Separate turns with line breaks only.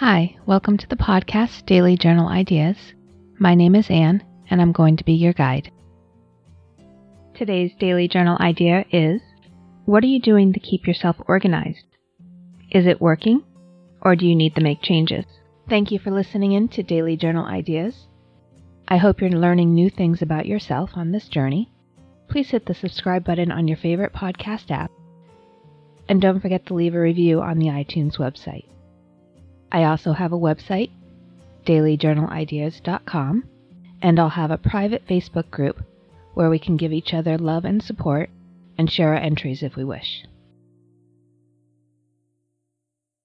Hi, welcome to the podcast Daily Journal Ideas. My name is Anne, and I'm going to be your guide. Today's daily journal idea is What are you doing to keep yourself organized? Is it working, or do you need to make changes? Thank you for listening in to Daily Journal Ideas. I hope you're learning new things about yourself on this journey. Please hit the subscribe button on your favorite podcast app. And don't forget to leave a review on the iTunes website. I also have a website, dailyjournalideas.com, and I'll have a private Facebook group where we can give each other love and support and share our entries if we wish.